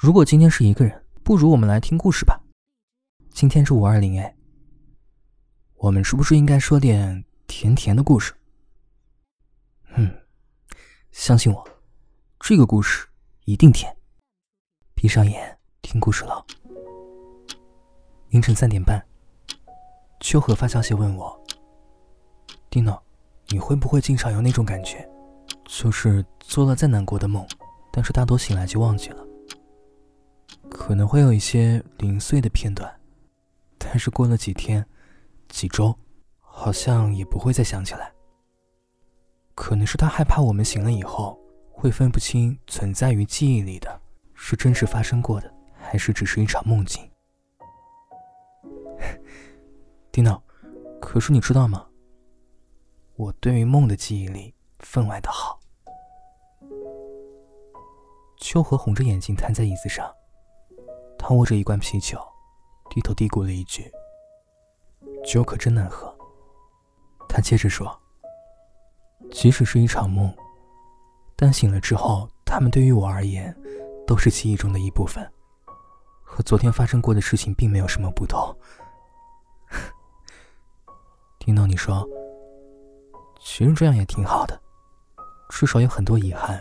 如果今天是一个人，不如我们来听故事吧。今天是五二零哎，我们是不是应该说点甜甜的故事？嗯，相信我，这个故事一定甜。闭上眼听故事了。凌晨三点半，秋荷发消息问我：“Dino，你会不会经常有那种感觉，就是做了再难过的梦，但是大多醒来就忘记了？”可能会有一些零碎的片段，但是过了几天、几周，好像也不会再想起来。可能是他害怕我们醒了以后会分不清存在于记忆里的是真实发生过的，还是只是一场梦境。Dino，可是你知道吗？我对于梦的记忆力分外的好。秋荷红着眼睛瘫在椅子上。他握着一罐啤酒，低头嘀咕了一句：“酒可真难喝。”他接着说：“即使是一场梦，但醒了之后，他们对于我而言，都是记忆中的一部分，和昨天发生过的事情并没有什么不同。”听到你说，其实这样也挺好的，至少有很多遗憾，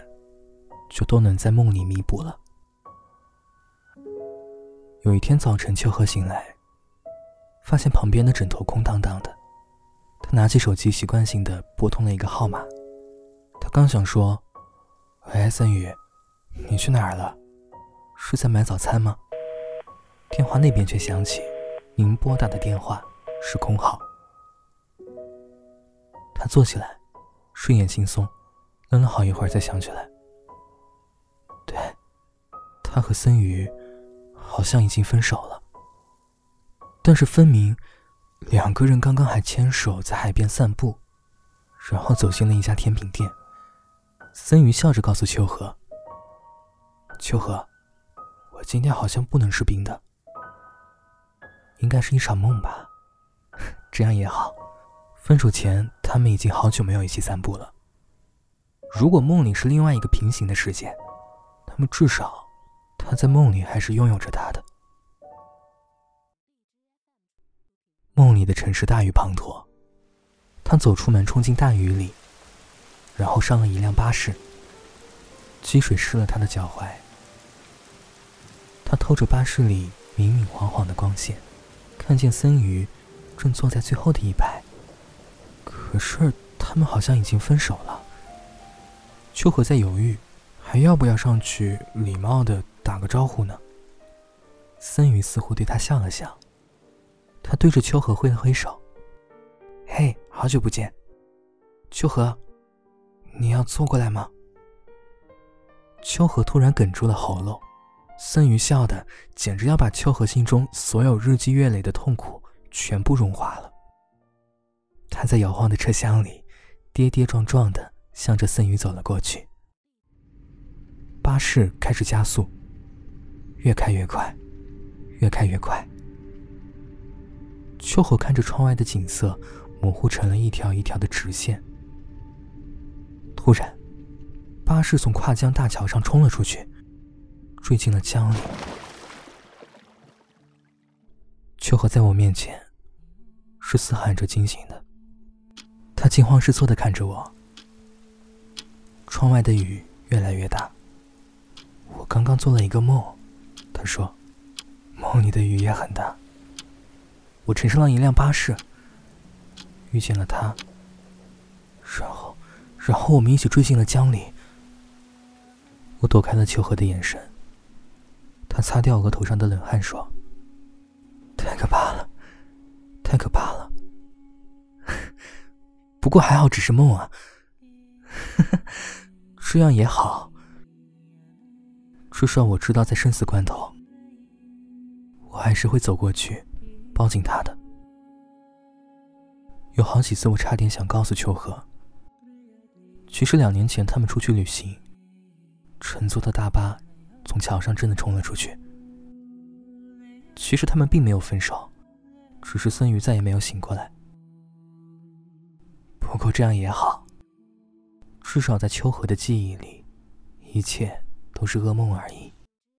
就都能在梦里弥补了。有一天早晨，秋荷醒来，发现旁边的枕头空荡荡的。他拿起手机，习惯性的拨通了一个号码。他刚想说：“喂，森宇，你去哪儿了？是在买早餐吗？”电话那边却响起：“您拨打的电话是空号。”他坐起来，睡眼惺忪，愣了好一会儿，才想起来：“对，他和森宇。”好像已经分手了，但是分明两个人刚刚还牵手在海边散步，然后走进了一家甜品店。森鱼笑着告诉秋荷：“秋荷，我今天好像不能吃冰的，应该是一场梦吧？这样也好，分手前他们已经好久没有一起散步了。如果梦里是另外一个平行的世界，他们至少……”他在梦里还是拥有着他的。梦里的城市大雨滂沱，他走出门，冲进大雨里，然后上了一辆巴士。积水湿了他的脚踝。他透着巴士里明明晃晃的光线，看见森鱼正坐在最后的一排。可是他们好像已经分手了。秋荷在犹豫，还要不要上去礼貌的。打个招呼呢。森宇似乎对他笑了笑，他对着秋荷挥了挥手：“嘿，好久不见，秋荷，你要坐过来吗？”秋荷突然哽住了喉咙，森宇笑的简直要把秋荷心中所有日积月累的痛苦全部融化了。他在摇晃的车厢里，跌跌撞撞的向着森宇走了过去。巴士开始加速。越开越快，越开越快。秋荷看着窗外的景色，模糊成了一条一条的直线。突然，巴士从跨江大桥上冲了出去，坠进了江里。秋荷在我面前，是嘶喊着惊醒的。他惊慌失措的看着我。窗外的雨越来越大。我刚刚做了一个梦。他说：“梦里的雨也很大。我乘上了一辆巴士，遇见了他。然后，然后我们一起坠进了江里。我躲开了秋荷的眼神。他擦掉额头上的冷汗，说：‘太可怕了，太可怕了。不过还好，只是梦啊。这样也好。’”至少我知道，在生死关头，我还是会走过去，抱紧他的。有好几次，我差点想告诉秋荷，其实两年前他们出去旅行，乘坐的大巴从桥上真的冲了出去。其实他们并没有分手，只是孙瑜再也没有醒过来。不过这样也好，至少在秋荷的记忆里，一切。都是噩梦而已。